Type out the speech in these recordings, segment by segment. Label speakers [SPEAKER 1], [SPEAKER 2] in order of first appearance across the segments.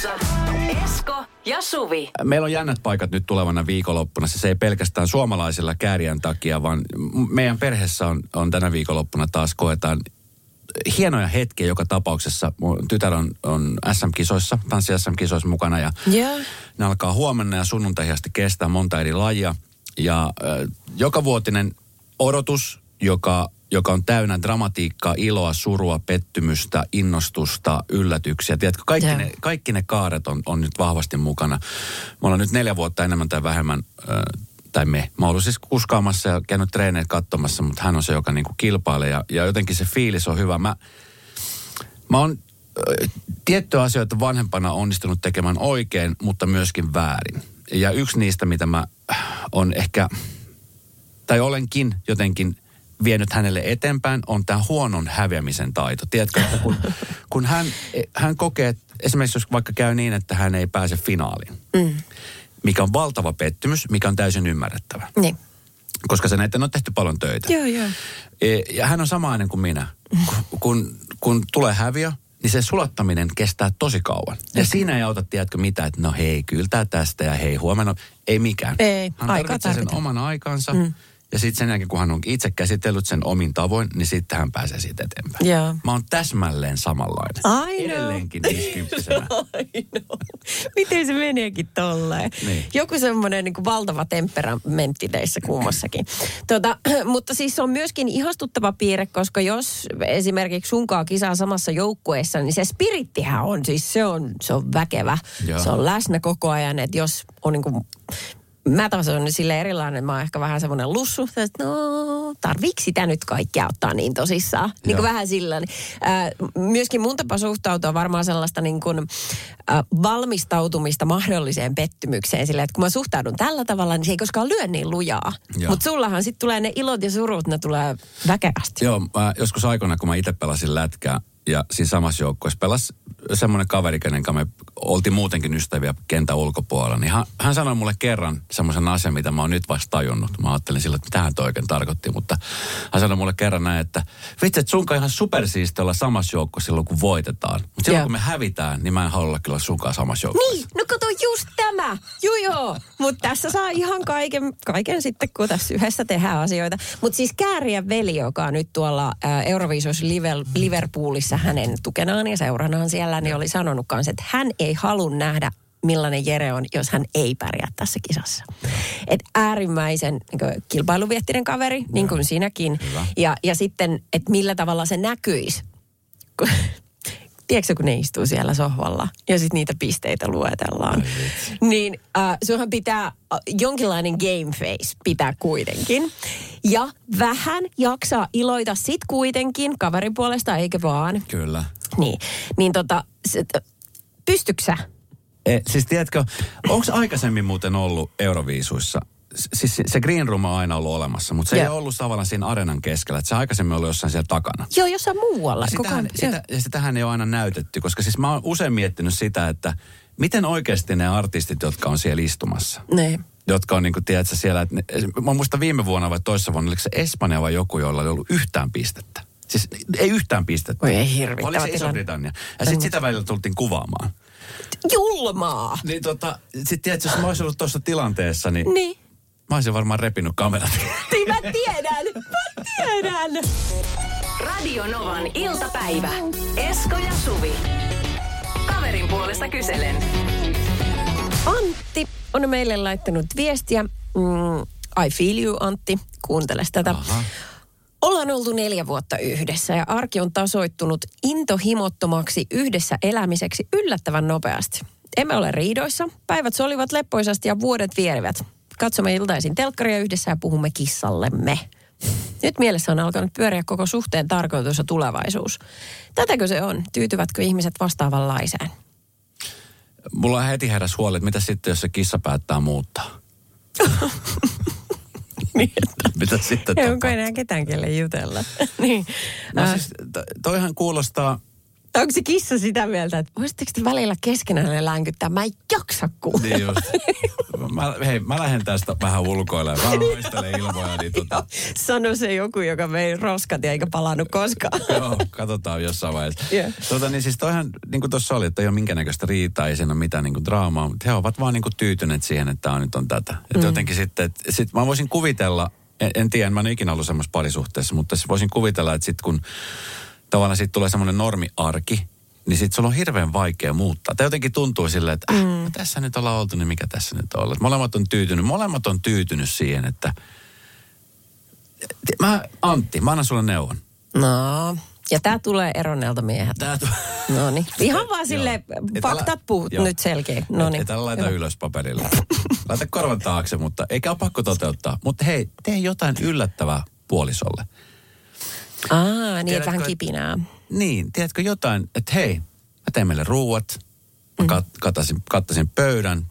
[SPEAKER 1] Studiossa Esko ja Suvi.
[SPEAKER 2] Meillä on jännät paikat nyt tulevana viikonloppuna. Se ei pelkästään suomalaisilla kääriän takia, vaan meidän perheessä on, on tänä viikonloppuna taas koetaan hienoja hetkiä joka tapauksessa. Mun tytär on, on SM-kisoissa, tanssi SM-kisoissa mukana ja
[SPEAKER 3] Joo.
[SPEAKER 2] ne alkaa huomenna ja sunnuntaihin asti kestää monta eri lajia. Ja äh, joka vuotinen odotus, joka, joka on täynnä dramatiikkaa, iloa, surua, pettymystä, innostusta, yllätyksiä. Tiedätkö, kaikki,
[SPEAKER 3] Joo.
[SPEAKER 2] ne, kaikki ne kaaret on, on nyt vahvasti mukana. Me ollaan nyt neljä vuotta enemmän tai vähemmän, äh, tai me. Mä oon siis kuskaamassa ja käynyt treeneet katsomassa, mutta hän on se, joka niinku kilpailee. Ja, ja jotenkin se fiilis on hyvä. Mä, Mä oon ö, tiettyjä asioita vanhempana onnistunut tekemään oikein, mutta myöskin väärin. Ja yksi niistä, mitä mä äh, on ehkä, tai olenkin jotenkin vienyt hänelle eteenpäin, on tämä huonon häviämisen taito. Tiedätkö, että kun, kun hän, hän kokee, että esimerkiksi jos vaikka käy niin, että hän ei pääse finaaliin, mm. mikä on valtava pettymys, mikä on täysin ymmärrettävä.
[SPEAKER 3] Niin.
[SPEAKER 2] Koska sen eteen on tehty paljon töitä.
[SPEAKER 3] Joo, joo.
[SPEAKER 2] E, Ja hän on samainen kuin minä. Kun, kun, tulee häviö, niin se sulattaminen kestää tosi kauan. Ja siinä ei auta, tiedätkö mitä, että no hei, kyllä tästä ja hei, huomenna. Ei mikään.
[SPEAKER 3] Ei,
[SPEAKER 2] hän
[SPEAKER 3] aikaa
[SPEAKER 2] tarvitsee sen oman aikansa. Mm. Ja sitten sen jälkeen, kun hän on itse käsitellyt sen omin tavoin, niin sitten hän pääsee siitä eteenpäin.
[SPEAKER 3] Joo.
[SPEAKER 2] Mä oon täsmälleen samanlainen.
[SPEAKER 3] I know.
[SPEAKER 2] Edelleenkin 50
[SPEAKER 3] Aino. Miten se meneekin tolleen?
[SPEAKER 2] Niin.
[SPEAKER 3] Joku semmoinen niin valtava temperamentti teissä kummassakin. Tota, mutta siis se on myöskin ihastuttava piirre, koska jos esimerkiksi sunkaa kisaa samassa joukkueessa, niin se spirittihän on siis, se on, se on väkevä.
[SPEAKER 2] Joo.
[SPEAKER 3] Se on läsnä koko ajan, että jos on niin kuin, Mä taas on sille erilainen, mä oon ehkä vähän semmoinen lussu, että no tarviiko sitä nyt kaikkea ottaa niin tosissaan? Niin kuin vähän sillä. Äh, myöskin mun tapa suhtautua varmaan sellaista niin kuin, äh, valmistautumista mahdolliseen pettymykseen. Sillä, että kun mä suhtaudun tällä tavalla, niin se ei koskaan lyö niin lujaa. Mutta sullahan sitten tulee ne ilot ja surut, ne tulee väkevästi.
[SPEAKER 2] Joo, mä joskus aikoina, kun mä itse pelasin lätkää ja siinä samassa joukkueessa pelasi semmoinen kaveri, kenen kanssa me oltiin muutenkin ystäviä kentän ulkopuolella, niin hän, hän sanoi mulle kerran semmoisen asian, mitä mä oon nyt vasta tajunnut. Mä ajattelin silloin, että mitä hän toi oikein tarkoitti, mutta hän sanoi mulle kerran näin, että vitsi, että sunkaan ihan supersiisti olla samassa joukkueessa silloin, kun voitetaan. Mutta silloin,
[SPEAKER 3] Joo.
[SPEAKER 2] kun me hävitään, niin mä en halua olla kyllä sunkaan samassa joukkueessa.
[SPEAKER 3] Niin, no kato just tämä. Joo joo. Mutta tässä saa ihan kaiken, kaiken sitten, kun tässä yhdessä tehdään asioita. Mutta siis Kääriä veli, joka on nyt tuolla ää, Euroviisos Liver- Liverpoolissa hänen tukenaan ja seuranaan siellä, niin oli sanonut kanssa, että hän ei halua nähdä millainen Jere on, jos hän ei pärjää tässä kisassa. Et äärimmäisen niin kilpailuviettinen kaveri, niin kuin sinäkin.
[SPEAKER 2] Hyvä.
[SPEAKER 3] Ja, ja sitten, että millä tavalla se näkyisi. Tiedätkö, kun ne istuu siellä sohvalla ja sitten niitä pisteitä luetellaan. Niin äh, sunhan pitää äh, jonkinlainen game face pitää kuitenkin. Ja vähän jaksaa iloita sit kuitenkin kaverin puolesta, eikö vaan?
[SPEAKER 2] Kyllä.
[SPEAKER 3] Niin, niin tota, pystyksä?
[SPEAKER 2] E, siis tiedätkö, onko aikaisemmin muuten ollut Euroviisuissa, siis se- se Green Room on aina ollut olemassa, mutta se
[SPEAKER 3] Joo.
[SPEAKER 2] ei ollut tavallaan siinä arenan keskellä, että se aikaisemmin ollut jossain siellä takana.
[SPEAKER 3] Joo, jossain muualla.
[SPEAKER 2] Ja
[SPEAKER 3] Koko
[SPEAKER 2] Sitähän,
[SPEAKER 3] ajan-
[SPEAKER 2] sitä, ja sitähän ei ole aina näytetty, koska siis mä oon usein miettinyt sitä, että miten oikeasti ne artistit, jotka on siellä istumassa.
[SPEAKER 3] Niin.
[SPEAKER 2] jotka on niin kuin, tiedätkö, siellä, että ne, mä muistan viime vuonna vai toissa vuonna, oliko se Espanja vai joku, jolla ei ollut yhtään pistettä. Siis ei yhtään pistettä.
[SPEAKER 3] Oi ei, hirvittävä
[SPEAKER 2] Oli se. Iso-Britannia. Ja sitten sitä välillä tultiin kuvaamaan.
[SPEAKER 3] Julmaa!
[SPEAKER 2] Niin tota, sit tiedätkö, jos mä olisin ollut tuossa tilanteessa, niin,
[SPEAKER 3] Niin.
[SPEAKER 2] Mä olisin varmaan repinyt kamerat.
[SPEAKER 3] Niin mä tiedän! Mä tiedän!
[SPEAKER 1] Radio Novan iltapäivä. Esko ja Suvi. Kaverin puolesta kyselen.
[SPEAKER 3] Antti on meille laittanut viestiä. Mm, I feel you, Antti. Kuunteles tätä.
[SPEAKER 2] Aha.
[SPEAKER 3] Ollaan oltu neljä vuotta yhdessä ja arki on tasoittunut intohimottomaksi yhdessä elämiseksi yllättävän nopeasti. Emme ole riidoissa, päivät solivat leppoisasti ja vuodet vierivät. Katsomme iltaisin telkkaria yhdessä ja puhumme kissallemme. Nyt mielessä on alkanut pyöriä koko suhteen tarkoitus ja tulevaisuus. Tätäkö se on? Tyytyvätkö ihmiset vastaavanlaiseen?
[SPEAKER 2] mulla heti heräs huoli, että mitä sitten, jos se kissa päättää muuttaa?
[SPEAKER 3] Niin,
[SPEAKER 2] mitä sitten
[SPEAKER 3] Ei, onko enää ketään kelle jutella? niin.
[SPEAKER 2] No siis, to- toihan kuulostaa,
[SPEAKER 3] Onko se kissa sitä mieltä, että voisitteko te välillä keskenään länkyttää? Mä en jaksa kuulla.
[SPEAKER 2] niin just. Mä, hei, mä lähden tästä vähän ulkoille. Mä loistelen ilmoja, niin tota,
[SPEAKER 3] Sano se joku, joka vei roskat ja eikä palannut koskaan.
[SPEAKER 2] joo, katsotaan jossain vaiheessa.
[SPEAKER 3] Joo.
[SPEAKER 2] Tota, niin siis toihan, niin kuin tuossa oli, että ei ole minkäännäköistä riitaa, ei siinä ole mitään niin kuin draamaa, mutta he ovat vaan niin kuin tyytyneet siihen, että tämä nyt on tätä. Että
[SPEAKER 3] Mm.
[SPEAKER 2] jotenkin sitten, että sit mä voisin kuvitella, en, en tiedä, mä en ikinä ollut semmoisessa parisuhteessa, mutta siis voisin kuvitella, että sitten kun tavallaan siitä tulee semmoinen normiarki, niin sitten sulla on hirveän vaikea muuttaa. Tai jotenkin tuntuu silleen, että äh, mm. tässä nyt ollaan oltu, niin mikä tässä nyt on ollut. Molemmat on tyytynyt, molemmat on tyytynyt siihen, että mä, Antti, mä annan sulle neuvon.
[SPEAKER 3] No, ja tää tulee eronnelta miehet.
[SPEAKER 2] Tää tu-
[SPEAKER 3] No niin. Ihan vaan sille faktat puhut
[SPEAKER 2] joo.
[SPEAKER 3] nyt selkeä. No niin.
[SPEAKER 2] Et älä laita ylös paperille. Laita korvan taakse, mutta eikä ole pakko toteuttaa. Mutta hei, tee jotain yllättävää puolisolle.
[SPEAKER 3] Aa, niin
[SPEAKER 2] Tiedätkö,
[SPEAKER 3] vähän kipinää.
[SPEAKER 2] Niin, tiedätkö jotain, että hei, mä teen meille ruuat, mä kat, katasin, kattasin pöydän,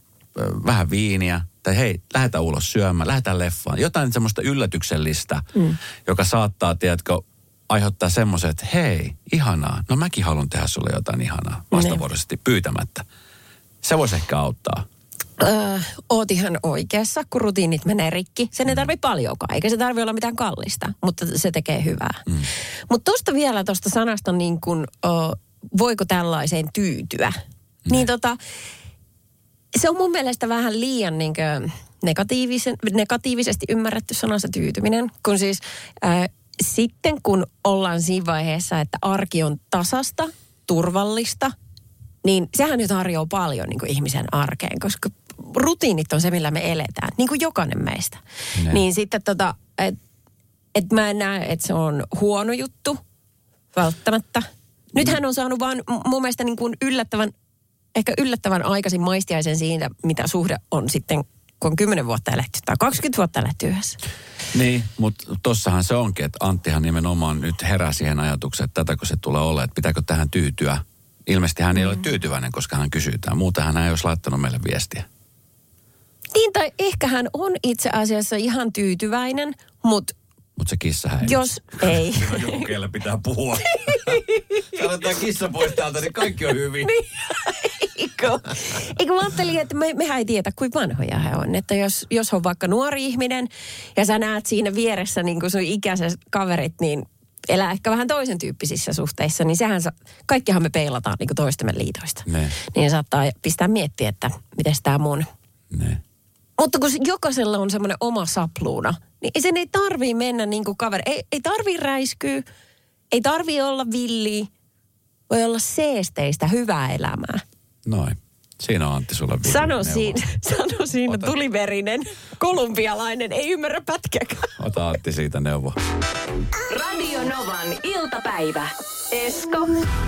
[SPEAKER 2] vähän viiniä, tai hei, lähdetään ulos syömään, lähdetään leffaan. Jotain semmoista yllätyksellistä, mm. joka saattaa, tiedätkö, aiheuttaa semmoisen, että hei, ihanaa, no mäkin haluan tehdä sulle jotain ihanaa, vastavuoroisesti pyytämättä. Se voisi ehkä auttaa.
[SPEAKER 3] Öö, oot ihan oikeassa, kun rutiinit menee rikki. Sen ei tarvi paljonkaan, eikä se tarvi olla mitään kallista, mutta se tekee hyvää. Mm. Mutta tuosta vielä tuosta sanasta niin kun, ö, voiko tällaiseen tyytyä. Niin tota, se on mun mielestä vähän liian niin negatiivisen, negatiivisesti ymmärretty sana se tyytyminen. Kun siis äh, sitten kun ollaan siinä vaiheessa, että arki on tasasta, turvallista, niin sehän nyt tarjoaa paljon niin kuin ihmisen arkeen, koska rutiinit on se, millä me eletään, niin kuin jokainen meistä.
[SPEAKER 2] Ne.
[SPEAKER 3] Niin sitten tota, että et mä en näe, että se on huono juttu välttämättä. Nyt hän on saanut vaan mun mielestä niin kuin yllättävän, ehkä yllättävän aikaisin maistiaisen siitä, mitä suhde on sitten, kun on 10 vuotta eletty tai 20 vuotta eletty yhdessä.
[SPEAKER 2] Niin, mutta tossahan se onkin, että Anttihan nimenomaan nyt herää siihen ajatukseen, että tätäkö se tulee olla, että pitääkö tähän tyytyä. Ilmeisesti hän ei ole tyytyväinen, koska hän kysytään. Muuten hän ei olisi laittanut meille viestiä.
[SPEAKER 3] Niin, tai ehkä hän on itse asiassa ihan tyytyväinen, mutta
[SPEAKER 2] Mutta se kissa häiritsee.
[SPEAKER 3] jos ei.
[SPEAKER 2] Joku, kelle pitää puhua. Saadaan tämä kissa pois täältä, niin kaikki on hyvin.
[SPEAKER 3] Eikö? Eikö mä ajattelin, että me, mehän ei tiedä, kuinka vanhoja he on. Että jos, jos on vaikka nuori ihminen ja sä näet siinä vieressä niin kuin sun ikäiset kaverit, niin elää ehkä vähän toisen tyyppisissä suhteissa, niin sehän sa- kaikkihan me peilataan niin kuin toistemme liitoista.
[SPEAKER 2] Ne.
[SPEAKER 3] Niin saattaa pistää miettiä, että miten tämä mun.
[SPEAKER 2] Ne.
[SPEAKER 3] Mutta kun jokaisella on semmoinen oma sapluuna, niin sen ei tarvii mennä niin kuin kaveri. Ei, ei tarvii räiskyä, ei tarvii olla villi, voi olla seesteistä hyvää elämää.
[SPEAKER 2] Noin. Siinä on Antti sulle
[SPEAKER 3] Sano siinä, sano siinä
[SPEAKER 2] Ota.
[SPEAKER 3] tuliverinen, kolumbialainen, ei ymmärrä pätkäkään.
[SPEAKER 2] Ota Antti siitä neuvo.
[SPEAKER 1] Radio Novan iltapäivä. Esko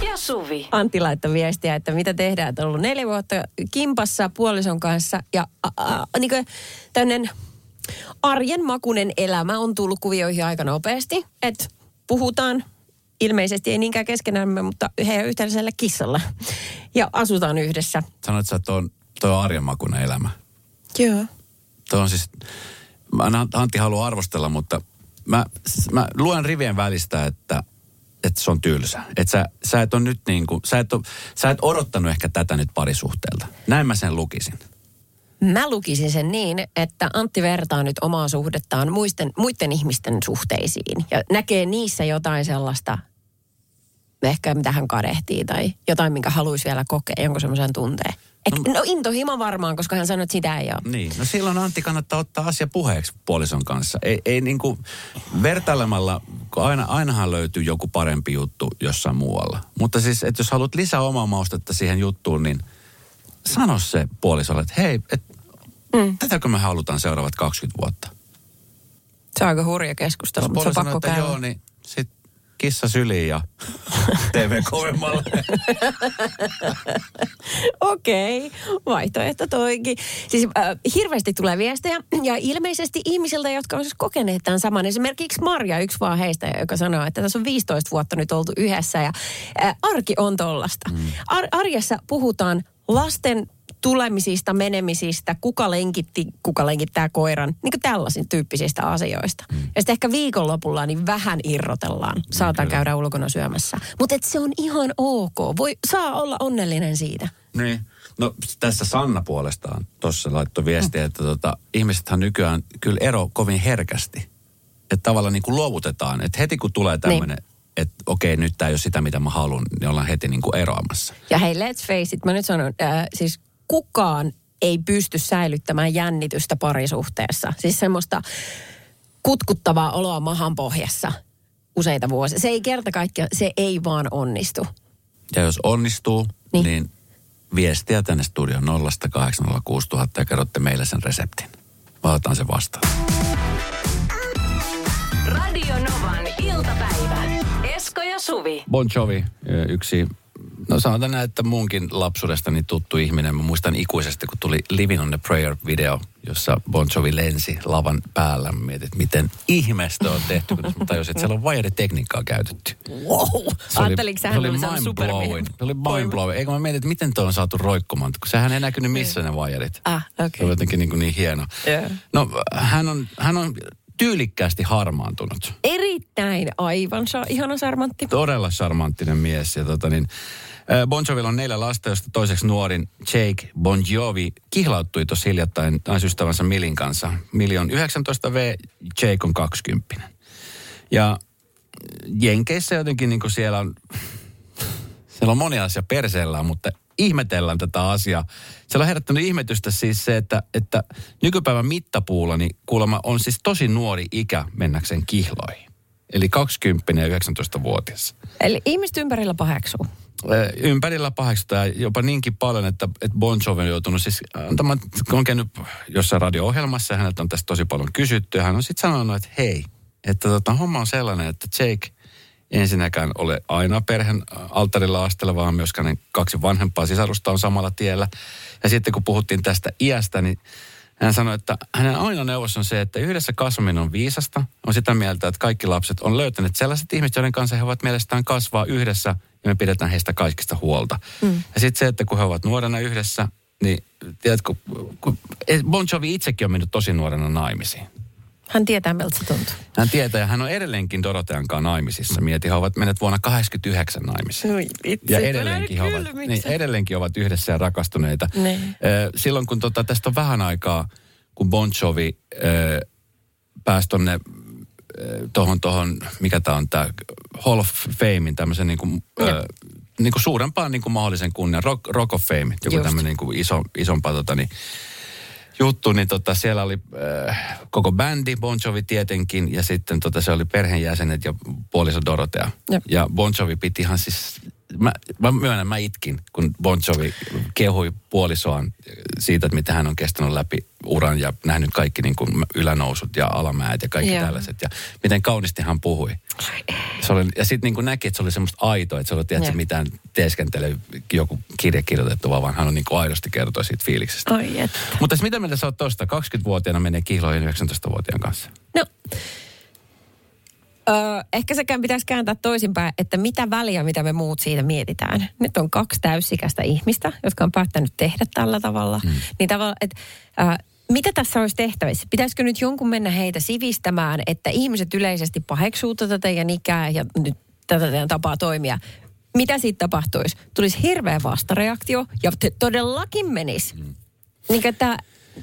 [SPEAKER 1] ja Suvi.
[SPEAKER 3] Antti laittoi viestiä, että mitä tehdään, että on ollut neljä vuotta kimpassa puolison kanssa ja a, a, niin tämmöinen arjen makunen elämä on tullut kuvioihin aika nopeasti, että puhutaan ilmeisesti ei niinkään keskenämme, mutta heidän yhteisellä kissalla ja asutaan yhdessä.
[SPEAKER 2] Sanoit sä, että on, toi on arjenmakuinen elämä.
[SPEAKER 3] Joo.
[SPEAKER 2] Toi on siis, mä Antti halua arvostella, mutta mä, mä luen rivien välistä, että, että se on tylsä. Että sä, sä et on nyt niin kuin, sä et, ole, sä et odottanut ehkä tätä nyt parisuhteelta. Näin mä sen lukisin.
[SPEAKER 3] Mä lukisin sen niin, että Antti vertaa nyt omaa suhdettaan muisten, muiden ihmisten suhteisiin ja näkee niissä jotain sellaista, ehkä mitä hän kadehtii tai jotain, minkä haluaisi vielä kokea, jonkun semmoisen tunteen. Et, no intohimo varmaan, koska hän sanoi, että sitä ei ole.
[SPEAKER 2] Niin, no silloin Antti kannattaa ottaa asia puheeksi puolison kanssa. Ei, ei niin kuin vertailemalla, kun aina, ainahan löytyy joku parempi juttu jossain muualla. Mutta siis, että jos haluat lisää omaa maustetta siihen juttuun, niin sano se puolisolle, että hei, et, mm. tätäkö me halutaan seuraavat 20 vuotta.
[SPEAKER 3] Se on aika hurja keskustelu, mutta se on pakko
[SPEAKER 2] sanoo, että
[SPEAKER 3] käydä.
[SPEAKER 2] joo, niin sit kissa syliin ja TV kovemmalle.
[SPEAKER 3] Okei, vaihtoehto toikin. Siis äh, hirveästi tulee viestejä ja ilmeisesti ihmisiltä, jotka on siis kokeneet tämän saman. Esimerkiksi Marja, yksi vaan heistä, joka sanoo, että tässä on 15 vuotta nyt oltu yhdessä ja äh, arki on tollasta. Mm. Ar- arjessa puhutaan lasten tulemisista, menemisistä, kuka lenkitti, kuka lenkittää koiran, niin kuin tällaisin tyyppisistä asioista. Mm. Ja sitten ehkä viikonlopulla niin vähän irrotellaan. Saatan
[SPEAKER 2] kyllä.
[SPEAKER 3] käydä ulkona syömässä. Mutta se on ihan ok. Voi, saa olla onnellinen siitä.
[SPEAKER 2] Niin. No tässä Sanna puolestaan tuossa laittoi viestiä, että tota, ihmisethän nykyään kyllä ero kovin herkästi. Että tavallaan niin kuin luovutetaan. Että heti kun tulee tämmöinen, niin. että okei, nyt tämä ei ole sitä, mitä mä haluan, niin ollaan heti niin kuin eroamassa.
[SPEAKER 3] Ja hei, let's face it, mä nyt sanon, äh, siis kukaan ei pysty säilyttämään jännitystä parisuhteessa. Siis semmoista kutkuttavaa oloa mahan pohjassa useita vuosia. Se ei kerta kaikkiaan, se ei vaan onnistu.
[SPEAKER 2] Ja jos onnistuu,
[SPEAKER 3] Niin.
[SPEAKER 2] niin, viestiä tänne studion 0806000 ja kerrotte meille sen reseptin. Mä otan sen vastaan.
[SPEAKER 1] Radio Novan iltapäivä. Esko ja Suvi.
[SPEAKER 2] Bon Jovi, yksi, no sanotaan näin, että muunkin lapsuudestani tuttu ihminen. Mä muistan ikuisesti, kun tuli Living on the Prayer-video, jossa Bon Jovi lensi lavan päällä. Mä mietin, että miten ihmeestä on tehty, kun mä tajusin, että siellä on vaieritekniikkaa käytetty.
[SPEAKER 3] Wow.
[SPEAKER 2] Se oli-
[SPEAKER 3] Ajattelinko
[SPEAKER 2] se
[SPEAKER 3] hän
[SPEAKER 2] oli
[SPEAKER 3] oli saanut supermiehen?
[SPEAKER 2] Se oli mind-blowing. Eikö mä mietin, että miten tuo on saatu roikkumaan, kun sehän ei näkynyt missä ne vaijerit.
[SPEAKER 3] Ah,
[SPEAKER 2] Se
[SPEAKER 3] okei.
[SPEAKER 2] on jotenkin niin, niin hieno.
[SPEAKER 3] Joo.
[SPEAKER 2] No hän on, hän on tyylikkäästi harmaantunut.
[SPEAKER 3] Erittäin aivan sa- ihana sarmantti.
[SPEAKER 2] Todella charmanttinen mies. Ja tota niin, Bon Jovilla on neljä lasta, josta toiseksi nuorin Jake Bon Jovi kihlauttui tuossa hiljattain naisystävänsä Milin kanssa. Mili on 19 V, Jake on 20. Ja Jenkeissä jotenkin niin kuin siellä on, siellä on moni asia perseellään, mutta ihmetellään tätä asiaa. Siellä on herättänyt ihmetystä siis se, että, että nykypäivän mittapuulla niin kuulemma on siis tosi nuori ikä mennäkseen kihloihin. Eli 20 ja 19-vuotias.
[SPEAKER 3] Eli ihmiset ympärillä paheksuu.
[SPEAKER 2] Ympärillä paheksutaan ja jopa niinkin paljon, että, että Bon Jovi on joutunut siis antamaan, kun on käynyt jossain radio-ohjelmassa ja häneltä on tästä tosi paljon kysytty. Ja hän on sitten sanonut, että hei, että tota, homma on sellainen, että Jake ensinnäkään ole aina perheen alttarilla astella, vaan myös hänen kaksi vanhempaa sisarusta on samalla tiellä. Ja sitten kun puhuttiin tästä iästä, niin hän sanoi, että hänen ainoa neuvos on se, että yhdessä kasvaminen on viisasta. On sitä mieltä, että kaikki lapset on löytäneet sellaiset ihmiset, joiden kanssa he ovat mielestään kasvaa yhdessä ja me pidetään heistä kaikista huolta. Mm. Ja sitten se, että kun he ovat nuorena yhdessä, niin tiedätkö, kun Bon Jovi itsekin on mennyt tosi nuorena naimisiin.
[SPEAKER 3] Hän tietää, miltä se tuntuu.
[SPEAKER 2] Hän tietää ja hän on edelleenkin Dorotean kanssa naimisissa. Mieti, he ovat menneet vuonna 89 naimisiin.
[SPEAKER 3] Oi vitsi,
[SPEAKER 2] Ja edelleenkin, he ovat, niin, edelleenkin ovat yhdessä ja rakastuneita.
[SPEAKER 3] Niin.
[SPEAKER 2] Ö, Silloin kun tota, tästä on vähän aikaa, kun Bon Jovi pääsi tonne tuohon, tohon, mikä tämä on tämä Hall of Famein, tämmöisen niin kuin, ö, niin kuin suurempaan niin kuin mahdollisen kunnian, Rock, Rock of Fame, joku tämmöinen niin kuin iso, isompaa tota, niin, juttu, niin tota, siellä oli äh, koko bändi, Bon Jovi tietenkin, ja sitten tota, se oli perheenjäsenet ja puoliso Dorotea.
[SPEAKER 3] Jep.
[SPEAKER 2] Ja Bon Jovi piti ihan siis, mä, mä myönnän, mä itkin, kun Bon Jovi kehui puolisoaan siitä, että mitä hän on kestänyt läpi uran ja nähnyt kaikki niin kuin ylänousut ja alamäet ja kaikki
[SPEAKER 3] Joo.
[SPEAKER 2] tällaiset. Ja miten kauniisti hän puhui. Se oli, ja sitten niin näki, että se oli semmoista aitoa, että se oli tiedätkö, mitään teeskentely, joku kirja kirjoitettu, vaan hän on niin kuin aidosti kertoi siitä fiiliksestä.
[SPEAKER 3] Oi että.
[SPEAKER 2] Mutta siis mitä mieltä sä oot tosta? 20-vuotiaana menee kihloihin 19-vuotiaan kanssa.
[SPEAKER 3] No, öö, ehkä sekään pitäisi kääntää toisinpäin, että mitä väliä, mitä me muut siitä mietitään. Nyt on kaksi täysikäistä ihmistä, jotka on päättänyt tehdä tällä tavalla. Mm. Niin tavalla, että öö, mitä tässä olisi tehtävissä? Pitäisikö nyt jonkun mennä heitä sivistämään, että ihmiset yleisesti paheksuu tätä teidän ikää ja nyt tätä teidän tapaa toimia? Mitä siitä tapahtuisi? Tulisi hirveä vastareaktio ja te todellakin menisi. Mm. Niin, että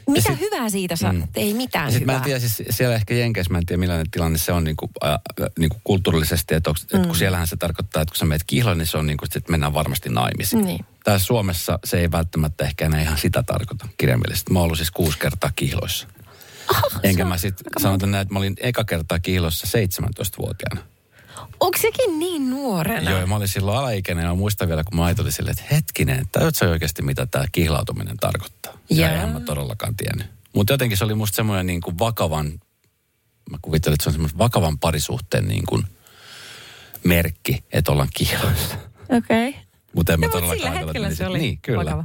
[SPEAKER 3] mitä
[SPEAKER 2] sit-
[SPEAKER 3] hyvää siitä saa? Mm. Ei mitään
[SPEAKER 2] sit mä
[SPEAKER 3] hyvää.
[SPEAKER 2] en tiedä, siis siellä ehkä Jenkeissä, mä en tiedä millainen tilanne se on niin kuin, äh, niin kuin kulttuurillisesti, että, onks, että kun siellähän se tarkoittaa, että kun sä meet kihloon, niin se on niin kuin, että mennään varmasti naimisiin.
[SPEAKER 3] Niin.
[SPEAKER 2] Täällä Suomessa se ei välttämättä ehkä enää ihan sitä tarkoita kirjaimellisesti. Mä oon ollut siis kuusi kertaa kihloissa. Enkä mä sitten sanotaan näin, että mä olin eka kertaa kihloissa 17-vuotiaana.
[SPEAKER 3] Onko sekin niin nuorena?
[SPEAKER 2] Joo, mä olin silloin alaikäinen ja muistan vielä, kun mä ajattelin silleen, että hetkinen, tajuatko oikeasti, mitä tämä kihlautuminen tarkoittaa? Ja
[SPEAKER 3] Jaa.
[SPEAKER 2] eihän mä todellakaan tiennyt. Mutta jotenkin se oli musta semmoinen niin kuin vakavan, mä kuvittelin, että se on semmoinen vakavan parisuhteen niin kuin merkki, että ollaan kihloissa.
[SPEAKER 3] Okei. Okay.
[SPEAKER 2] Mutta en mä
[SPEAKER 3] No,
[SPEAKER 2] todellakaan
[SPEAKER 3] sillä hetkellä
[SPEAKER 2] että
[SPEAKER 3] se oli
[SPEAKER 2] Niin, kyllä.
[SPEAKER 3] vakava.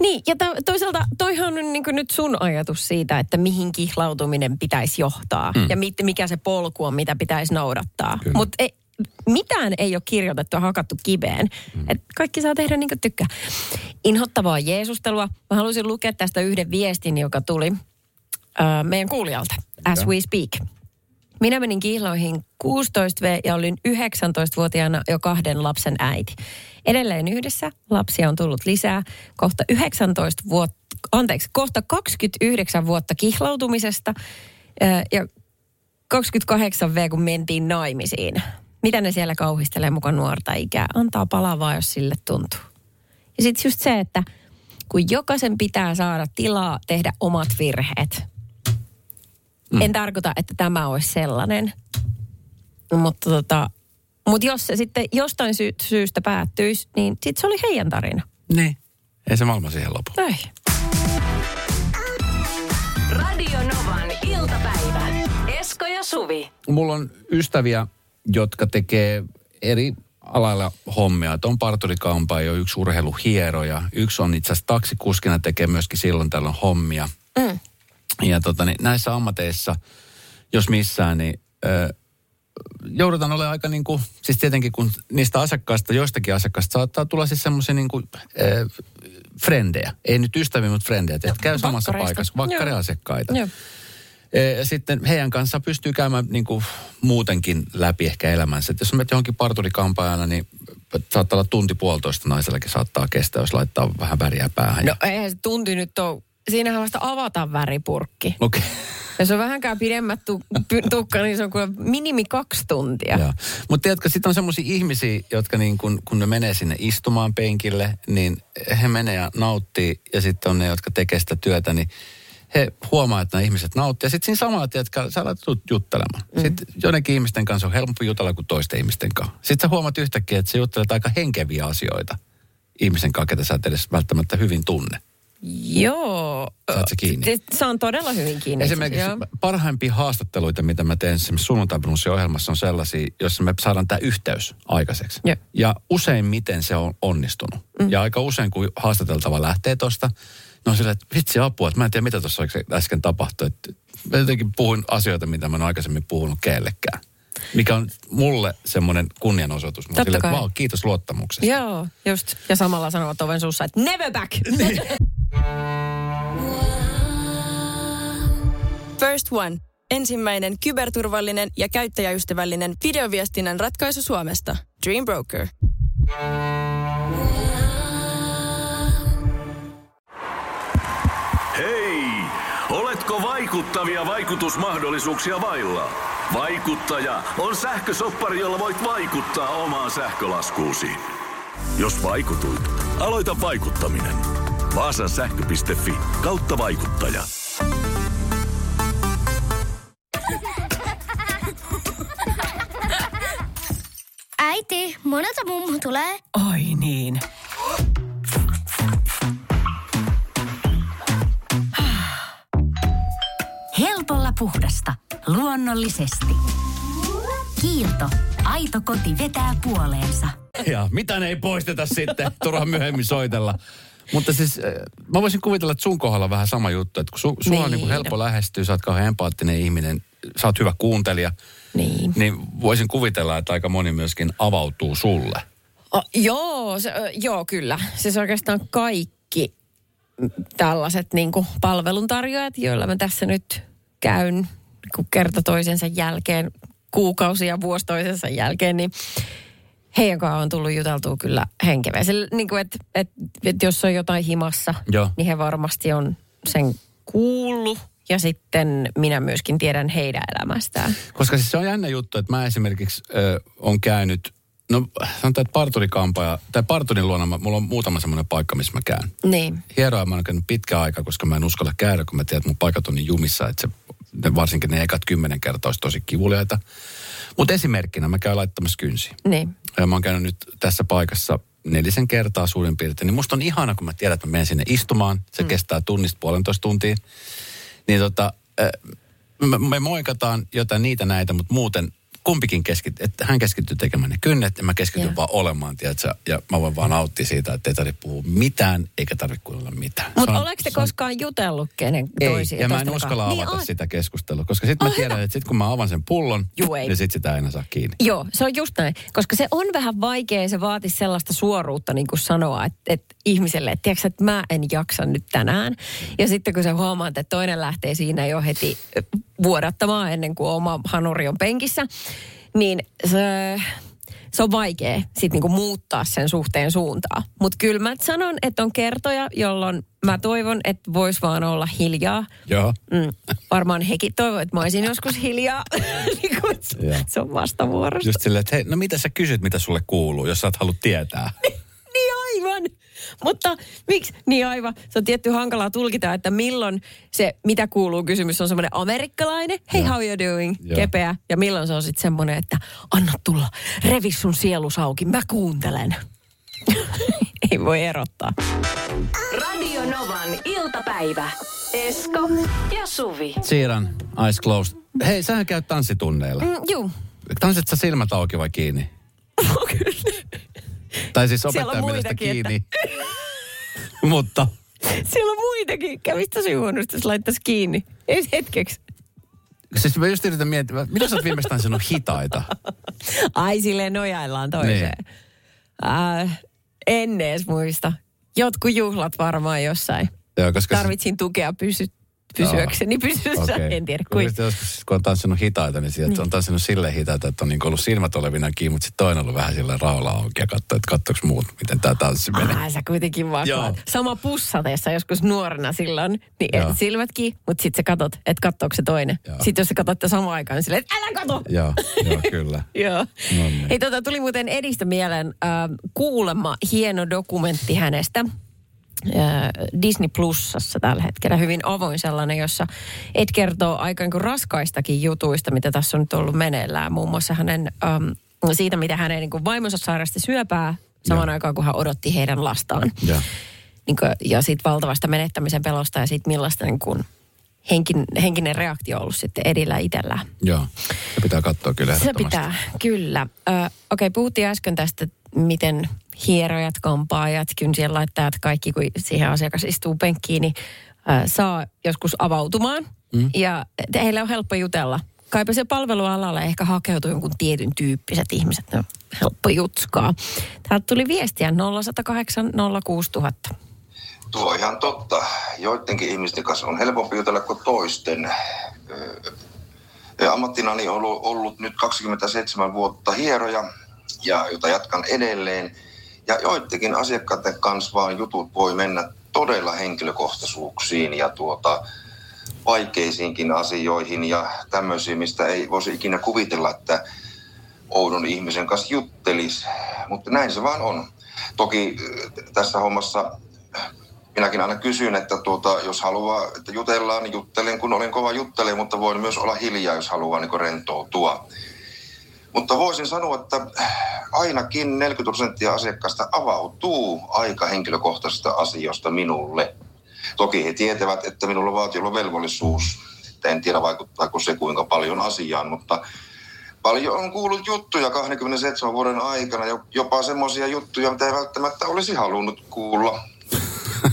[SPEAKER 3] Niin, ja to, toisaalta toihan on niin nyt sun ajatus siitä, että mihin kihlautuminen pitäisi johtaa mm. ja mit, mikä se polku on, mitä pitäisi noudattaa. Mutta mitään ei ole kirjoitettu ja hakattu kiveen. Mm. Et kaikki saa tehdä niin kuin tykkää. Inhottavaa Jeesustelua. Mä haluaisin lukea tästä yhden viestin, joka tuli äh, meidän kuulijalta, as we speak. Minä menin kihloihin 16V ja olin 19-vuotiaana jo kahden lapsen äiti. Edelleen yhdessä lapsia on tullut lisää. Kohta 19 vuotta, anteeksi, kohta 29 vuotta kihlautumisesta ja 28V, kun mentiin naimisiin. Mitä ne siellä kauhistelee mukaan nuorta ikää? Antaa palavaa, jos sille tuntuu. Ja sitten just se, että kun jokaisen pitää saada tilaa tehdä omat virheet. Mm. En tarkoita, että tämä olisi sellainen. Mutta tota, mut jos se sitten jostain sy- syystä päättyisi, niin sitten se oli heidän tarina.
[SPEAKER 2] Niin. Ei se maailma siihen lopu.
[SPEAKER 3] Ei.
[SPEAKER 1] Radio Novan iltapäivä. Esko ja Suvi.
[SPEAKER 2] Mulla on ystäviä, jotka tekee eri alalla hommia. Että on parturikampaa jo yksi urheiluhieroja. Yksi on itse asiassa taksikuskina tekee myöskin silloin tällöin hommia.
[SPEAKER 3] Mm.
[SPEAKER 2] Ja tota, niin näissä ammateissa, jos missään, niin ö, joudutaan olemaan aika niin kuin, siis tietenkin kun niistä asiakkaista, joistakin asiakkaista saattaa tulla siis semmoisia niin kuin, ö, frendejä. Ei nyt ystäviä, mutta frendejä. Että käy samassa paikassa, vakkariasiakkaita.
[SPEAKER 3] Joo.
[SPEAKER 2] Ja sitten heidän kanssa pystyy käymään niin kuin muutenkin läpi ehkä elämänsä. Et jos menet johonkin parturikampaajana, niin saattaa olla tunti puolitoista naisellakin saattaa kestää, jos laittaa vähän väriä päähän.
[SPEAKER 3] No eihän se tunti nyt ole. Siinähän vasta avataan väripurkki.
[SPEAKER 2] Okei.
[SPEAKER 3] Jos on vähänkään pidemmät tu- py- tukka, niin se on kuin minimi kaksi tuntia.
[SPEAKER 2] Mutta tiedätkö, sitten on semmoisia ihmisiä, jotka niin kun, kun ne menee sinne istumaan penkille, niin he menee ja nauttii. Ja sitten on ne, jotka tekee sitä työtä, niin he huomaa, että nämä ihmiset nauttii. Ja sitten siinä samalla, tiedätkö, sä alat jut- juttelemaan. Mm. Sitten joidenkin ihmisten kanssa on helpompi jutella kuin toisten ihmisten kanssa. Sitten sä huomaat yhtäkkiä, että sä juttelet aika henkeviä asioita ihmisen kanssa, ketä sä et edes välttämättä hyvin tunne.
[SPEAKER 3] Joo.
[SPEAKER 2] Saat kiinni?
[SPEAKER 3] Se, se on todella hyvin kiinni.
[SPEAKER 2] Esimerkiksi
[SPEAKER 3] Joo.
[SPEAKER 2] parhaimpia haastatteluita, mitä mä teen esimerkiksi sunnuntai ohjelmassa on sellaisia, joissa me saadaan tämä yhteys aikaiseksi.
[SPEAKER 3] Joo.
[SPEAKER 2] Ja useimmiten se on onnistunut. Mm. Ja aika usein, kun haastateltava lähtee tosta, no sillä, että vitsi apua, että mä en tiedä, mitä tuossa äsken tapahtui. Että mä jotenkin puhuin asioita, mitä mä en aikaisemmin puhunut kellekään. Mikä on mulle semmoinen kunnianosoitus. Mä
[SPEAKER 3] Totta
[SPEAKER 2] silleen, että vau, kiitos luottamuksesta.
[SPEAKER 3] Joo, just. Ja samalla sanovat oven suussa, että never back.
[SPEAKER 4] First One. Ensimmäinen kyberturvallinen ja käyttäjäystävällinen videoviestinnän ratkaisu Suomesta. Dream Broker.
[SPEAKER 5] Hei! Oletko vaikuttavia vaikutusmahdollisuuksia vailla? Vaikuttaja on sähkösoppari, jolla voit vaikuttaa omaan sähkölaskuusi. Jos vaikutuit, aloita vaikuttaminen. Vaasan sähkö.fi kautta vaikuttaja.
[SPEAKER 6] Äiti, monelta mummu tulee?
[SPEAKER 1] Oi niin.
[SPEAKER 7] Helpolla puhdasta. Luonnollisesti. Kiilto. Aito koti vetää puoleensa.
[SPEAKER 2] Ja mitä ne ei poisteta sitten, turha myöhemmin soitella. Mutta siis äh, mä voisin kuvitella, että sun kohdalla on vähän sama juttu, että kun su, sua on
[SPEAKER 3] Niin.
[SPEAKER 2] niin kuin helppo lähestyä, sä oot kauhean empaattinen ihminen, sä oot hyvä kuuntelija,
[SPEAKER 3] niin.
[SPEAKER 2] niin voisin kuvitella, että aika moni myöskin avautuu sulle.
[SPEAKER 3] Oh, joo, se, joo, kyllä. Siis oikeastaan kaikki tällaiset niin kuin palveluntarjoajat, joilla mä tässä nyt käyn kun kerta toisensa jälkeen, kuukausi ja vuosi toisensa jälkeen, niin heidän kanssaan on tullut juteltua kyllä henkeveä. Niin kuin, että et, et jos on jotain himassa,
[SPEAKER 2] Joo.
[SPEAKER 3] niin he varmasti on sen kuullut. Ja sitten minä myöskin tiedän heidän elämästään.
[SPEAKER 2] Koska siis se on jännä juttu, että mä esimerkiksi ö, on käynyt, no sanotaan, että parturikampaaja, tai parturin luona, mä- mulla on muutama semmoinen paikka, missä mä käyn.
[SPEAKER 3] Niin.
[SPEAKER 2] Hieroa mä oon käynyt pitkä aika, koska mä en uskalla käydä, kun mä tiedän, että mun paikat on niin jumissa, että se, ne, varsinkin ne ekat kymmenen kertaa olisi tosi kivuliaita. Mutta esimerkkinä mä käyn laittamassa kynsiä.
[SPEAKER 3] Niin.
[SPEAKER 2] Ja mä oon käynyt nyt tässä paikassa nelisen kertaa suurin piirtein. Niin musta on ihana, kun mä tiedän, että mä menen sinne istumaan. Se mm. kestää tunnista puolentoista tuntia. Niin tota, me, me moikataan jotain niitä näitä, mutta muuten kumpikin keskittyy, että hän keskittyy tekemään ne kynnet ja mä keskityn
[SPEAKER 3] Joo.
[SPEAKER 2] vaan olemaan, tiedätkö? Ja mä voin vaan nauttia siitä, että ei tarvitse puhua mitään eikä tarvitse kuunnella mitään.
[SPEAKER 3] Mutta
[SPEAKER 2] on-
[SPEAKER 3] oleeko te
[SPEAKER 2] on-
[SPEAKER 3] koskaan jutellut kenen
[SPEAKER 2] ei,
[SPEAKER 3] toisiin?
[SPEAKER 2] ja mä en uskalla
[SPEAKER 3] kanssa?
[SPEAKER 2] avata
[SPEAKER 3] Niin,
[SPEAKER 2] sitä keskustelua, koska sitten mä
[SPEAKER 3] Oh,
[SPEAKER 2] tiedän,
[SPEAKER 3] hyvä.
[SPEAKER 2] että sitten kun mä avaan sen pullon,
[SPEAKER 3] Juu, ei.
[SPEAKER 2] niin sitten sitä ei enää saa kiinni.
[SPEAKER 3] Joo, se on just näin. Koska se on vähän vaikea, se vaatii sellaista suoruutta niin kuin sanoa että, että ihmiselle, että tiedätkö, että mä en jaksa nyt tänään. Ja sitten kun sä huomaat, että toinen lähtee siinä jo heti vuodattamaan ennen kuin oma hanuri on penkissä, niin se, se on vaikea sitten niinku muuttaa sen suhteen suuntaa. Mutta kyllä mä sanon, että on kertoja, jolloin mä toivon, että vois vaan olla hiljaa.
[SPEAKER 2] Joo.
[SPEAKER 3] Mm. Varmaan hekin toivoo, että mä olisin joskus hiljaa. Niin kuin, se- on vastavuorosta.
[SPEAKER 2] Just silleen, että hei, no mitä sä kysyt, mitä sulle kuuluu, jos sä et halua tietää.
[SPEAKER 3] Niin aivan. Mutta miksi? Niin aivan. Se on tietty hankalaa tulkita, että milloin se mitä kuuluu kysymys on semmoinen amerikkalainen, hey
[SPEAKER 2] Joo.
[SPEAKER 3] how you doing,
[SPEAKER 2] Joo.
[SPEAKER 3] kepeä. Ja milloin se on sitten semmoinen, että anna tulla, revi sun sielus auki, mä kuuntelen. Ei voi erottaa.
[SPEAKER 1] Radio Novan iltapäivä. Esko ja Suvi.
[SPEAKER 2] Siiran, eyes closed. Hei, sähän käyt tanssitunneilla.
[SPEAKER 3] Mm, juu.
[SPEAKER 2] Tanssit sä silmät auki vai kiinni?
[SPEAKER 3] Kyllä.
[SPEAKER 2] Tai siis opettajan mielestä kiinni. Mutta
[SPEAKER 3] Siellä on muitakin. Kävisi tosi huonosti, jos laittaisi kiinni. Ei hetkeksi.
[SPEAKER 2] siis mä just yritän miettiä, mitä sä oot viimeistään sanonut hitaita?
[SPEAKER 3] Ai silleen nojaillaan toiseen. Niin. Äh, en edes muista. Jotkut juhlat varmaan jossain.
[SPEAKER 2] Joo, koska se-
[SPEAKER 3] Tarvitsin tukea pysy, pysyäkseni pysyssä.
[SPEAKER 2] Okei.
[SPEAKER 3] En tiedä
[SPEAKER 2] Kun
[SPEAKER 3] kuin.
[SPEAKER 2] joskus, kun on tanssinut hitaita, niin, sieltä on tanssinut silleen hitaita, että on niin ollut silmät olevina kiinni, mutta sitten toinen on ollut vähän silleen raula auki ja katsoo, että katsoks muut, miten tämä tanssi menee.
[SPEAKER 3] Ah, sä kuitenkin katsot. Sama pussateessa joskus nuorena silloin, niin
[SPEAKER 2] Joo.
[SPEAKER 3] et silmätkin, mutta sitten sä katot, että katsoako se toinen.
[SPEAKER 2] Joo.
[SPEAKER 3] Sitten jos sä katsotte samaan aikaan, niin silleen, että älä kato!
[SPEAKER 2] Joo, joo, kyllä.
[SPEAKER 3] Joo.
[SPEAKER 2] No niin.
[SPEAKER 3] Hei, tota, tuli muuten edistä mieleen äh, kuulemma hieno dokumentti hänestä. Disney Plusassa tällä hetkellä hyvin avoin sellainen, jossa Ed kertoo aika niin raskaistakin jutuista, mitä tässä on nyt ollut meneillään. Muun muassa hänen, ähm, siitä, mitä hänen niin vaimonsa sairasti syöpää samaan
[SPEAKER 2] Joo.
[SPEAKER 3] aikaan, kun hän odotti heidän lastaan.
[SPEAKER 2] Joo.
[SPEAKER 3] Niin kuin, ja siitä valtavasta menettämisen pelosta ja siitä millaista niin kuin henkin, henkinen reaktio on ollut sitten Edillä itsellään.
[SPEAKER 2] Joo, se pitää katsoa kyllä
[SPEAKER 3] Se pitää, kyllä. Okei, okay, puhuttiin äsken tästä, miten hierojat, kampaajat, kynsien laittajat, kaikki kun siihen asiakas istuu penkkiin, niin ö, saa joskus avautumaan. Mm. Ja heillä on helppo jutella. Kaipa se palvelualalle ehkä hakeutuu jonkun tietyn tyyppiset ihmiset. Ne on helppo jutskaa. Täältä tuli viestiä 0108 06000.
[SPEAKER 8] Tuo on ihan totta. Joidenkin ihmisten kanssa on helpompi jutella kuin toisten. Öö, Ammattinani on ollut, ollut nyt 27 vuotta hieroja, ja, jota jatkan edelleen. Ja joidenkin asiakkaiden kanssa vaan jutut voi mennä todella henkilökohtaisuuksiin ja tuota, vaikeisiinkin asioihin ja tämmöisiin, mistä ei voisi ikinä kuvitella, että oudon ihmisen kanssa juttelisi. Mutta näin se vaan on. Toki äh, tässä hommassa minäkin aina kysyn, että tuota, jos haluaa, että jutellaan, niin juttelen, kun olen kova juttelee, mutta voin myös olla hiljaa, jos haluaa niin rentoutua. Mutta voisin sanoa, että ainakin 40 prosenttia asiakkaista avautuu aika henkilökohtaisista asioista minulle. Toki he tietävät, että minulla vaatii olla velvollisuus. Että en tiedä vaikuttaako se kuinka paljon asiaan, mutta paljon on kuullut juttuja 27 vuoden aikana, jo- jopa semmoisia juttuja, mitä ei välttämättä olisi halunnut kuulla.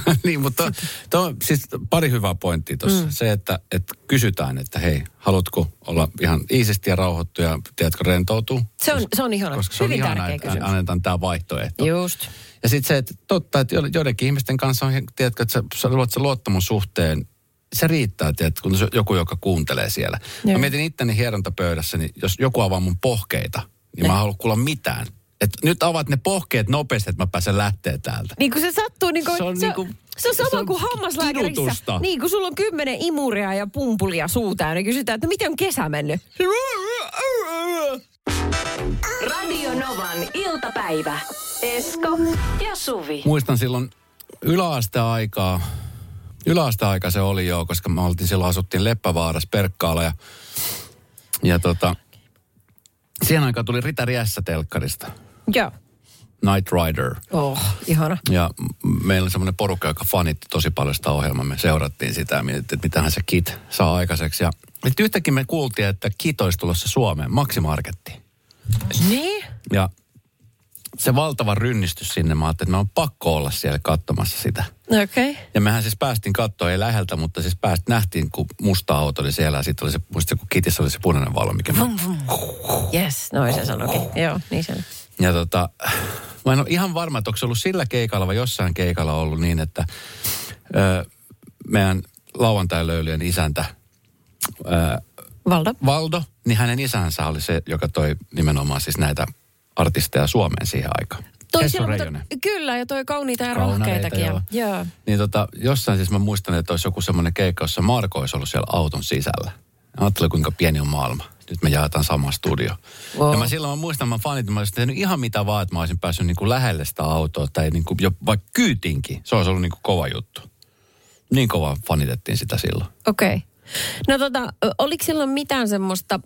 [SPEAKER 2] niin, mutta on siis pari hyvää pointtia tuossa. Mm. Se, että, että kysytään, että hei, haluatko olla ihan iisisti ja rauhoittu ja tiedätkö, rentoutuu?
[SPEAKER 3] Se on, se on ihana.
[SPEAKER 2] Koska se on
[SPEAKER 3] Hyvin
[SPEAKER 2] ihana,
[SPEAKER 3] tärkeä
[SPEAKER 2] että
[SPEAKER 3] kysymys.
[SPEAKER 2] annetaan tämä vaihtoehto.
[SPEAKER 3] Just.
[SPEAKER 2] Ja sitten se, että totta, että jo- joidenkin ihmisten kanssa on, tiedätkö, että sä, sä luot sen luottamussuhteen, se riittää, tiedätkö, kun se, joku, joka kuuntelee siellä. Joo. Mä mietin itteni hierontapöydässä, niin jos joku avaa mun pohkeita, niin mä en halua kuulla mitään. Et nyt avaat ne pohkeet nopeasti, että mä pääsen lähteä täältä.
[SPEAKER 3] Niin kuin se sattuu, niin kuin,
[SPEAKER 2] Se on
[SPEAKER 3] se,
[SPEAKER 2] niinku-
[SPEAKER 3] se on sama
[SPEAKER 2] se on
[SPEAKER 3] kuin hammaslääkärissä.
[SPEAKER 2] kidutusta.
[SPEAKER 3] Niin, kun sulla on kymmenen imuria ja pumpulia suu täynnä, niin kysytään, että miten on kesä mennyt?
[SPEAKER 1] Radio Novan iltapäivä. Esko ja Suvi.
[SPEAKER 2] Muistan silloin yläasteaikaa, yläasteaika se oli jo, koska me oltiin silloin asuttiin Leppävaarassa Perkkaalla ja, ja tota, siihen aikaan tuli Ritari S telkkarista,
[SPEAKER 3] Joo.
[SPEAKER 2] Night Rider.
[SPEAKER 3] Oh, ihana.
[SPEAKER 2] Ja meillä oli semmoinen porukka, joka fanitti tosi paljon sitä ohjelmaa. Me seurattiin sitä ja mietittiin, että mitähän se Kit saa aikaiseksi. Ja Nyt yhtäkkiä me kuultiin, että Kito olisi tulossa Suomeen, Maximarkettiin.
[SPEAKER 3] Niin?
[SPEAKER 2] Ja se valtava rynnistys sinne, mä ajattelin, että me on pakko olla siellä katsomassa sitä.
[SPEAKER 3] Okei. Okay.
[SPEAKER 2] Ja mehän siis päästiin katsoa, ei läheltä, mutta siis pääst, nähtiin, kun musta auto oli siellä ja sitten oli se, muistatko, kun kitissä oli se punainen valo, mikä...
[SPEAKER 3] Vum, vum. Yes, noin se sanoikin. Joo, niin se.
[SPEAKER 2] Ja tota, mä en ole ihan varma, että onko se ollut sillä keikalla vai jossain keikalla ollut niin, että ö, meidän lauantai-löylyjen isäntä ö,
[SPEAKER 3] Valdo.
[SPEAKER 2] Valdo, niin hänen isänsä oli se, joka toi nimenomaan siis näitä artisteja Suomeen siihen aikaan.
[SPEAKER 3] Toi siellä, mutta, kyllä, ja toi kauniita ja rohkeitakin.
[SPEAKER 2] joo.
[SPEAKER 3] Joo. joo.
[SPEAKER 2] Niin tota, jossain siis mä muistan, että olisi joku semmoinen keikka, jossa Marko olisi ollut siellä auton sisällä. Ajattelin, kuinka pieni on maailma. Nyt me jaetaan sama studio.
[SPEAKER 3] Wow.
[SPEAKER 2] Ja mä silloin mä muistan, mä fanit, mä olisin tehnyt ihan mitä vaan, että mä olisin päässyt niin kuin lähelle sitä autoa tai niin kuin jo vaikka kyytinkin. Se olisi ollut niin kuin kova juttu. Niin kova fanitettiin sitä silloin.
[SPEAKER 3] Okei. Okay. No tota, oliko silloin mitään semmoista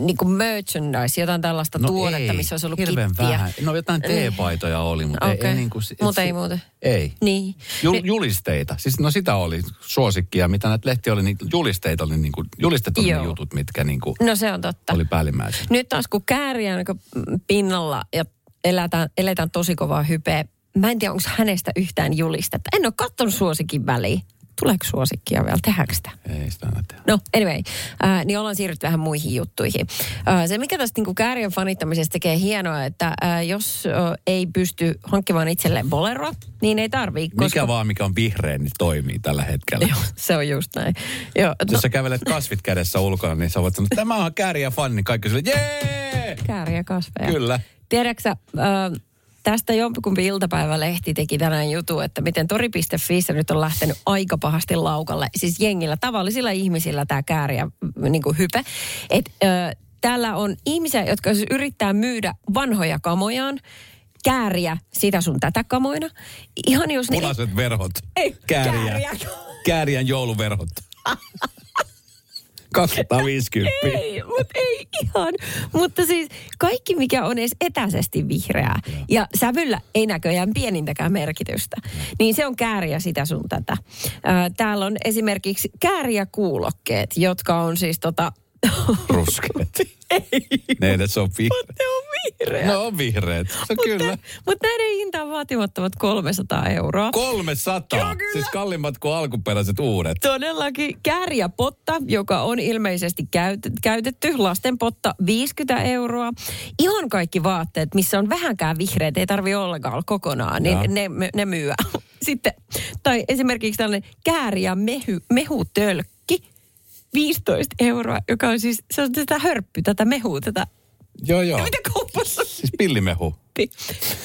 [SPEAKER 3] niin kuin merchandise, jotain tällaista no tuotetta, missä olisi ollut kittiä?
[SPEAKER 2] vähän. No jotain teepaitoja oli, mutta ei,
[SPEAKER 3] Okei.
[SPEAKER 2] ei niin kuin...
[SPEAKER 3] Mut ei muuten.
[SPEAKER 2] Ei.
[SPEAKER 3] Niin.
[SPEAKER 2] Jul,
[SPEAKER 3] Niin-
[SPEAKER 2] julisteita. Siis no sitä oli suosikkia, mitä näitä lehtiä oli, niin julisteita oli niin kuin, julistet oli ne jutut, mitkä niin kuin
[SPEAKER 3] No se on totta.
[SPEAKER 2] oli päällimmäisenä.
[SPEAKER 3] Nyt taas kun kääriä niin pinnalla ja eletään, eletään tosi kovaa hypeä, mä en tiedä, onko hänestä yhtään julistetta. En ole katsonut suosikin väliin. Tuleeko suosikkia vielä? Tehdäänkö sitä?
[SPEAKER 2] Ei sitä aina tehdä.
[SPEAKER 3] No, anyway. Äh, niin ollaan siirrytty vähän muihin juttuihin. Äh, se, mikä tästä niin käärien fanittamisesta tekee hienoa, että äh, jos äh, ei pysty hankkimaan itselleen boleroa, niin ei tarvii.
[SPEAKER 2] Mikä vaan, mikä on vihreä, niin toimii tällä hetkellä.
[SPEAKER 3] Joo, se on just näin. Joo, no,
[SPEAKER 2] Jos sä kävelet kasvit kädessä ulkona, niin sä voit sanoa, että tämä on kääriä fani, niin kaikki sille, jee!
[SPEAKER 3] kääriä kasveja.
[SPEAKER 2] Kyllä.
[SPEAKER 3] Tiedätkö äh, tästä jompikumpi iltapäivälehti teki tänään jutu, että miten tori.fi nyt on lähtenyt aika pahasti laukalle. Siis jengillä, tavallisilla ihmisillä tämä kääriä niin kuin hype. Et, äh, täällä on ihmisiä, jotka siis yrittää myydä vanhoja kamojaan, kääriä sitä sun tätä kamoina. Ihan jos ne...
[SPEAKER 2] Punaiset verhot.
[SPEAKER 3] Ei,
[SPEAKER 2] Kääriä.
[SPEAKER 3] kääriä.
[SPEAKER 2] Kääriän jouluverhot. 250.
[SPEAKER 3] Ei, mutta ei ihan. Mutta siis kaikki, mikä on edes etäisesti vihreää ja sävyllä ei näköjään pienintäkään merkitystä, niin se on kääriä sitä sun tätä. Ää, Täällä on esimerkiksi kääriä kuulokkeet, jotka on siis tota...
[SPEAKER 2] Ruskeat.
[SPEAKER 3] ei,
[SPEAKER 2] Ne edes on vihreät.
[SPEAKER 3] mutta ne on vihreät.
[SPEAKER 2] No on vihreät. Se on kyllä.
[SPEAKER 3] Mutta näiden hinta on vaatimattomat 300 euroa.
[SPEAKER 2] 300.
[SPEAKER 3] Joo, kyllä.
[SPEAKER 2] Siis kalliimmat kuin alkuperäiset uudet.
[SPEAKER 3] Todellakin kääriäpotta, joka on ilmeisesti käyt- käytetty, lastenpotta 50 euroa. Ihan kaikki vaatteet, missä on vähänkään vihreät, ei tarvi ollenkaan olla kokonaan, niin ne, ne, ne myyä. Sitten, tai esimerkiksi tällainen kääriä mehu, mehutölkki, 15 euroa, joka on siis, se on tätä hörppy, tätä mehua, tätä,
[SPEAKER 2] Joo, joo.
[SPEAKER 3] mitä kaupassa?
[SPEAKER 2] Siis pillimehu.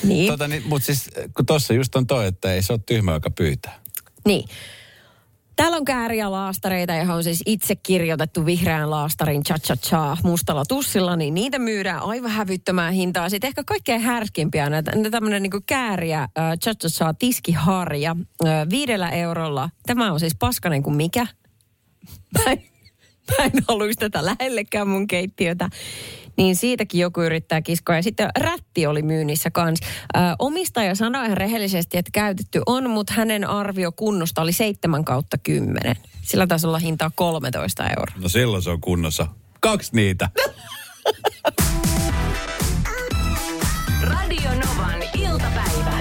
[SPEAKER 3] Niin,
[SPEAKER 2] Tota, niin, Mutta siis kun tossa just on toi, että ei se ole tyhmä, joka pyytää.
[SPEAKER 3] niin. Täällä on kääriä laastareita, johon on siis itse kirjoitettu vihreän laastarin cha cha cha mustalla tussilla, niin niitä myydään aivan hävyttömään hintaan. Sitten ehkä kaikkein härskimpiä on näitä, näitä tämmöinen niin kääriä äh, cha cha cha tiskiharja äh, viidellä eurolla. Tämä on siis paskanen kuin mikä. Mä en, mä en haluaisi tätä lähellekään mun keittiötä. Niin siitäkin joku yrittää kiskoa. Ja sitten rätti oli myynnissä kans. Ö, omistaja sanoi ihan rehellisesti, että käytetty on, mutta hänen arvio kunnosta oli 7 kautta 10. Sillä taisi olla hintaa 13 euroa.
[SPEAKER 2] No silloin se on kunnossa. Kaksi niitä.
[SPEAKER 1] Radio Novan iltapäivä.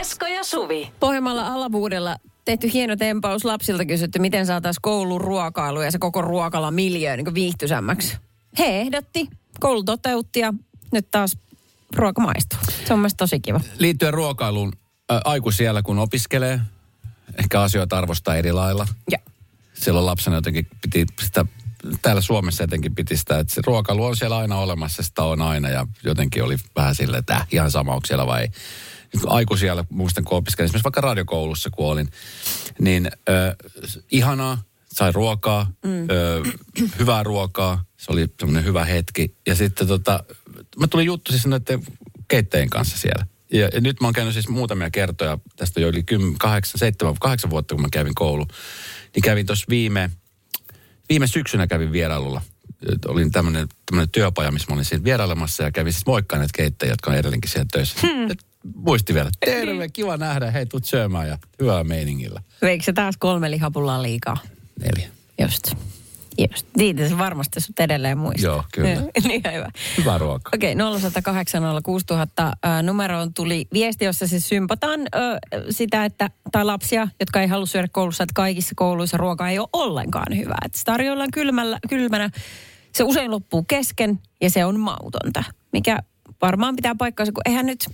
[SPEAKER 1] Esko ja Suvi.
[SPEAKER 3] Pohjanmaalla alavuudella tehty hieno tempaus lapsilta kysytty, miten saataisiin koulun ruokailu ja se koko ruokala miljöön niin viihtyisämmäksi. He ehdotti, koulu toteutti ja nyt taas ruoka maistuu. Se on mielestäni tosi kiva.
[SPEAKER 2] Liittyen ruokailuun, ä, aiku siellä kun opiskelee, ehkä asioita arvostaa eri lailla.
[SPEAKER 3] Ja.
[SPEAKER 2] Silloin lapsena jotenkin piti sitä, täällä Suomessa jotenkin piti sitä, että se ruokailu on siellä aina olemassa, sitä on aina ja jotenkin oli vähän silleen, että äh, ihan sama onko siellä vai ei. Nyt kun Aiku siellä, muistan kun opiskelin, esimerkiksi vaikka radiokoulussa kun olin, niin äh, ihanaa, sai ruokaa, mm. ö, hyvää ruokaa, se oli semmoinen hyvä hetki. Ja sitten tota, mä tulin juttu siis noiden keittäjien kanssa siellä. Ja, ja nyt mä oon käynyt siis muutamia kertoja, tästä jo yli 10, 8, 7, 8 vuotta, kun mä kävin koulu. Niin kävin tuossa viime, viime syksynä kävin vierailulla. Olin tämmöinen työpaja, missä mä olin siinä vierailemassa ja kävin siis moikkaan näitä keittäjiä, jotka on edelleenkin siellä töissä. Hmm. Muisti vielä, terve, kiva nähdä, hei, tuut syömään ja hyvää meiningillä.
[SPEAKER 3] Veikö se taas kolme lihapullaa liikaa?
[SPEAKER 2] Neljä.
[SPEAKER 3] Just. Just. Niitä se varmasti sut edelleen muistaa.
[SPEAKER 2] Joo, kyllä.
[SPEAKER 3] niin hyvä.
[SPEAKER 2] Hyvää ruokaa.
[SPEAKER 3] Okei, okay, 0108 06000 numeroon tuli viesti, jossa siis sympataan ö, sitä, että, tai lapsia, jotka ei halua syödä koulussa, että kaikissa kouluissa ruoka ei ole ollenkaan hyvää. Että se tarjoillaan kylmällä, kylmänä, se usein loppuu kesken ja se on mautonta, mikä varmaan pitää paikkaansa, kun eihän nyt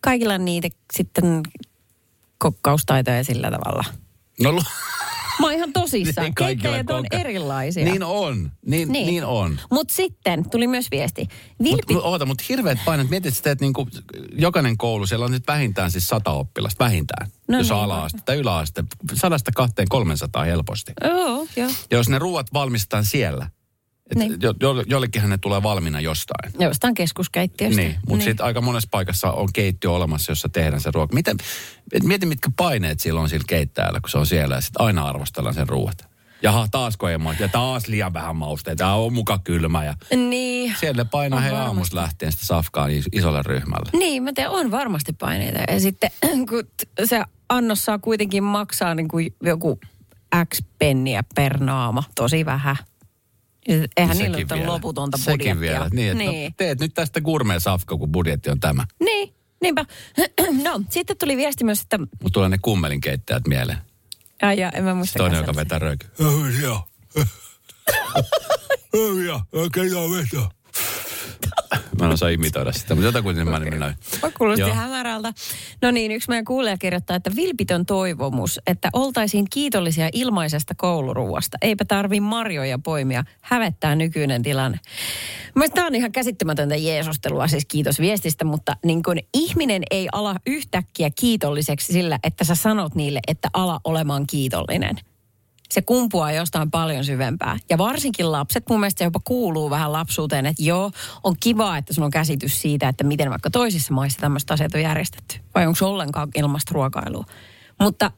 [SPEAKER 3] kaikilla niitä sitten kokkaustaitoja sillä tavalla.
[SPEAKER 2] No, lu-
[SPEAKER 3] Mä oon ihan tosissaan.
[SPEAKER 2] Niin
[SPEAKER 3] Keittäjät on erilaisia.
[SPEAKER 2] niin on. Niin, niin. niin on.
[SPEAKER 3] Mutta sitten tuli myös viesti. Vilpi...
[SPEAKER 2] Mut, oota, mutta hirveät painat. Mietit sitä, että niinku, jokainen koulu, siellä on nyt vähintään siis sata oppilasta, vähintään.
[SPEAKER 3] No
[SPEAKER 2] jos
[SPEAKER 3] niin.
[SPEAKER 2] ala-aste tai yläaste. Sadasta kahteen 300 helposti.
[SPEAKER 3] Joo, joo.
[SPEAKER 2] Ja jos ne ruuat valmistetaan siellä,
[SPEAKER 3] Niin.
[SPEAKER 2] jo, jo, jollekinhan ne tulee valmiina jostain.
[SPEAKER 3] Jostain keskuskeittiöstä.
[SPEAKER 2] Niin, mutta niin. sitten aika monessa paikassa on keittiö olemassa, jossa tehdään se ruoka. Miten, et mieti, mitkä paineet sillä on sillä keittäjällä, kun se on siellä ja sitten aina arvostellaan sen ruuat. Jaha, taasko ei maista, ja taas liian vähän mausteita, tämä on muka kylmä ja
[SPEAKER 3] Niin.
[SPEAKER 2] siellä painaa he aamusta lähtien sitä safkaa is- isolle ryhmälle.
[SPEAKER 3] Niin, mä tiedän, on varmasti paineita. Ja sitten kun se annos saa kuitenkin maksaa niin kuin joku X penniä per naama, tosi vähän. Eihän niillä
[SPEAKER 2] Sekin
[SPEAKER 3] ole loputonta
[SPEAKER 2] Sekin
[SPEAKER 3] budjettia.
[SPEAKER 2] vielä. Niin, että
[SPEAKER 3] niin.
[SPEAKER 2] No, teet nyt tästä gourmet safka, kun budjetti on tämä.
[SPEAKER 3] niin, niinpä. No, sitten tuli viesti myös, että...
[SPEAKER 2] Mutta tulee ne kummelin keittäjät mieleen.
[SPEAKER 3] Ai ja, en mä muista.
[SPEAKER 2] Toinen, joka vetää rööky. Joo. Joo, okei, joo, vetää. Mä en osaa imitoida sitä, mutta jotakutin mä okay. minä.
[SPEAKER 3] Kuulosti
[SPEAKER 2] Joo.
[SPEAKER 3] hämärältä. No niin, yksi meidän kuulija kirjoittaa, että vilpitön toivomus, että oltaisiin kiitollisia ilmaisesta kouluruuasta. Eipä tarvi marjoja poimia. Hävettää nykyinen tilanne. Mielestäni tämä on ihan käsittämätöntä jeesustelua, siis kiitos viestistä, mutta niin kun ihminen ei ala yhtäkkiä kiitolliseksi sillä, että sä sanot niille, että ala olemaan kiitollinen se kumpuaa jostain paljon syvempää. Ja varsinkin lapset, mun mielestä se jopa kuuluu vähän lapsuuteen, että joo, on kiva, että sun on käsitys siitä, että miten vaikka toisissa maissa tämmöistä asiat on järjestetty. Vai onko se ollenkaan ilmasta ruokailua. Mutta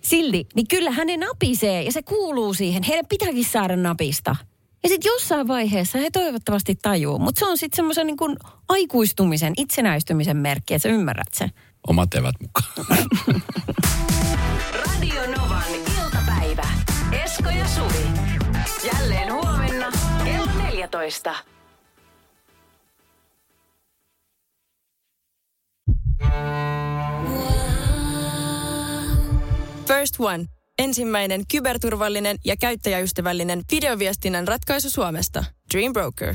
[SPEAKER 3] silti, niin kyllä hänen napisee ja se kuuluu siihen. Heidän pitääkin saada napista. Ja sitten jossain vaiheessa he toivottavasti tajuu. Mutta se on sitten semmoisen niin kuin aikuistumisen, itsenäistymisen merkki, että sä ymmärrät sen.
[SPEAKER 2] Omat evät mukaan.
[SPEAKER 1] Esko ja Suvi. Jälleen huomenna kello 14.
[SPEAKER 4] First One. Ensimmäinen kyberturvallinen ja käyttäjäystävällinen videoviestinnän ratkaisu Suomesta. Dream Broker.